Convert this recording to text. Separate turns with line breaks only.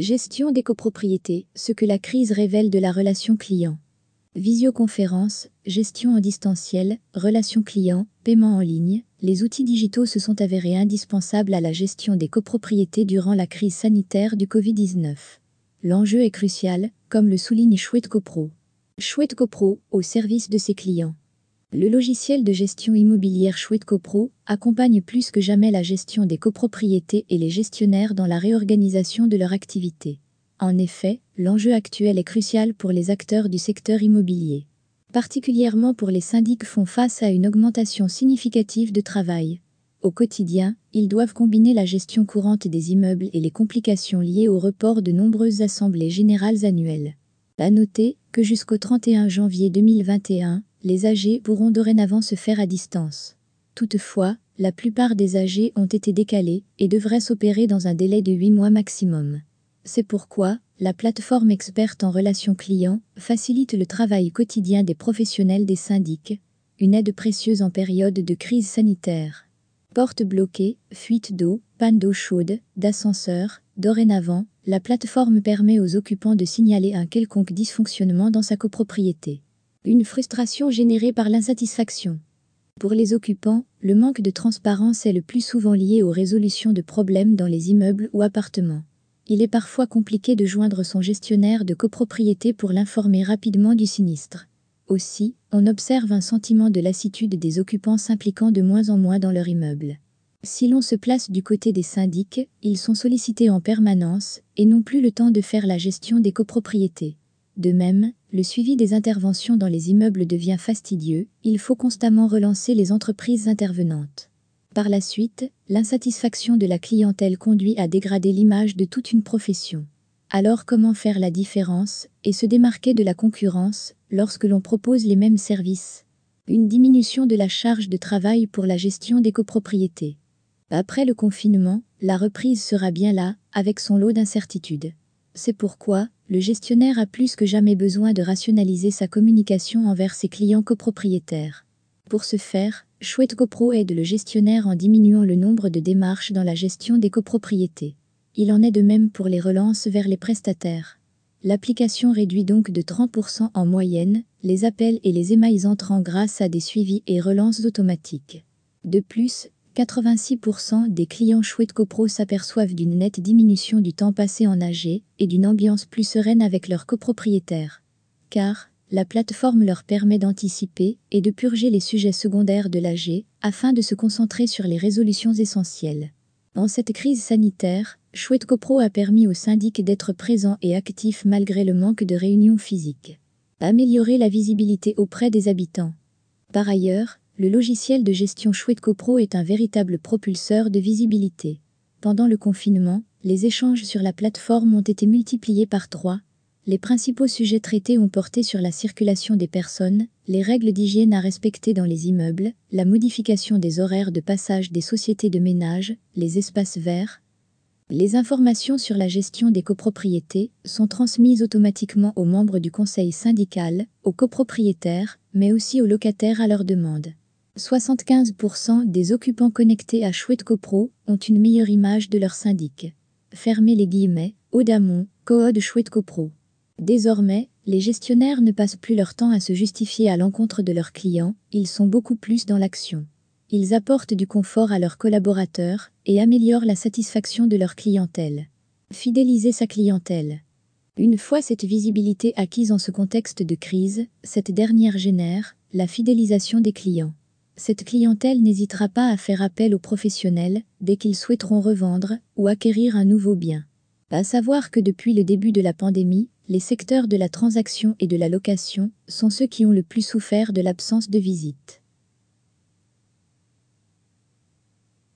Gestion des copropriétés, ce que la crise révèle de la relation client. Visioconférence, gestion en distanciel, relations clients, paiement en ligne, les outils digitaux se sont avérés indispensables à la gestion des copropriétés durant la crise sanitaire du Covid-19. L'enjeu est crucial, comme le souligne Chouette Copro. Chouette Copro, au service de ses clients. Le logiciel de gestion immobilière Chouette Copro accompagne plus que jamais la gestion des copropriétés et les gestionnaires dans la réorganisation de leur activité. En effet, l'enjeu actuel est crucial pour les acteurs du secteur immobilier. Particulièrement pour les syndics font face à une augmentation significative de travail. Au quotidien, ils doivent combiner la gestion courante des immeubles et les complications liées au report de nombreuses assemblées générales annuelles. À noter que jusqu'au 31 janvier 2021, les AG pourront dorénavant se faire à distance. Toutefois, la plupart des AG ont été décalés et devraient s'opérer dans un délai de 8 mois maximum. C'est pourquoi, la plateforme experte en relations clients facilite le travail quotidien des professionnels des syndics, une aide précieuse en période de crise sanitaire. Portes bloquées, fuite d'eau, panne d'eau chaude, d'ascenseur, dorénavant, la plateforme permet aux occupants de signaler un quelconque dysfonctionnement dans sa copropriété. Une frustration générée par l'insatisfaction. Pour les occupants, le manque de transparence est le plus souvent lié aux résolutions de problèmes dans les immeubles ou appartements. Il est parfois compliqué de joindre son gestionnaire de copropriété pour l'informer rapidement du sinistre. Aussi, on observe un sentiment de lassitude des occupants s'impliquant de moins en moins dans leur immeuble. Si l'on se place du côté des syndics, ils sont sollicités en permanence et n'ont plus le temps de faire la gestion des copropriétés. De même, le suivi des interventions dans les immeubles devient fastidieux, il faut constamment relancer les entreprises intervenantes. Par la suite, l'insatisfaction de la clientèle conduit à dégrader l'image de toute une profession. Alors comment faire la différence et se démarquer de la concurrence lorsque l'on propose les mêmes services? Une diminution de la charge de travail pour la gestion des copropriétés. Après le confinement, la reprise sera bien là, avec son lot d'incertitudes. C'est pourquoi, le gestionnaire a plus que jamais besoin de rationaliser sa communication envers ses clients copropriétaires. Pour ce faire, Chouette CoPro aide le gestionnaire en diminuant le nombre de démarches dans la gestion des copropriétés. Il en est de même pour les relances vers les prestataires. L'application réduit donc de 30% en moyenne les appels et les émails entrants grâce à des suivis et relances automatiques. De plus, 86% des clients Chouette CoPro s'aperçoivent d'une nette diminution du temps passé en AG et d'une ambiance plus sereine avec leurs copropriétaires. Car, la plateforme leur permet d'anticiper et de purger les sujets secondaires de l'AG afin de se concentrer sur les résolutions essentielles. En cette crise sanitaire, Chouette CoPro a permis aux syndics d'être présents et actifs malgré le manque de réunions physiques. Améliorer la visibilité auprès des habitants. Par ailleurs, le logiciel de gestion Chouette CoPro est un véritable propulseur de visibilité. Pendant le confinement, les échanges sur la plateforme ont été multipliés par trois. Les principaux sujets traités ont porté sur la circulation des personnes, les règles d'hygiène à respecter dans les immeubles, la modification des horaires de passage des sociétés de ménage, les espaces verts. Les informations sur la gestion des copropriétés sont transmises automatiquement aux membres du conseil syndical, aux copropriétaires, mais aussi aux locataires à leur demande. 75% des occupants connectés à Chouette CoPro ont une meilleure image de leur syndic. Fermez les guillemets, Audamont, Code Chouette CoPro. Désormais, les gestionnaires ne passent plus leur temps à se justifier à l'encontre de leurs clients, ils sont beaucoup plus dans l'action. Ils apportent du confort à leurs collaborateurs et améliorent la satisfaction de leur clientèle. Fidéliser sa clientèle. Une fois cette visibilité acquise en ce contexte de crise, cette dernière génère la fidélisation des clients cette clientèle n'hésitera pas à faire appel aux professionnels dès qu'ils souhaiteront revendre ou acquérir un nouveau bien. À savoir que depuis le début de la pandémie, les secteurs de la transaction et de la location sont ceux qui ont le plus souffert de l'absence de visite.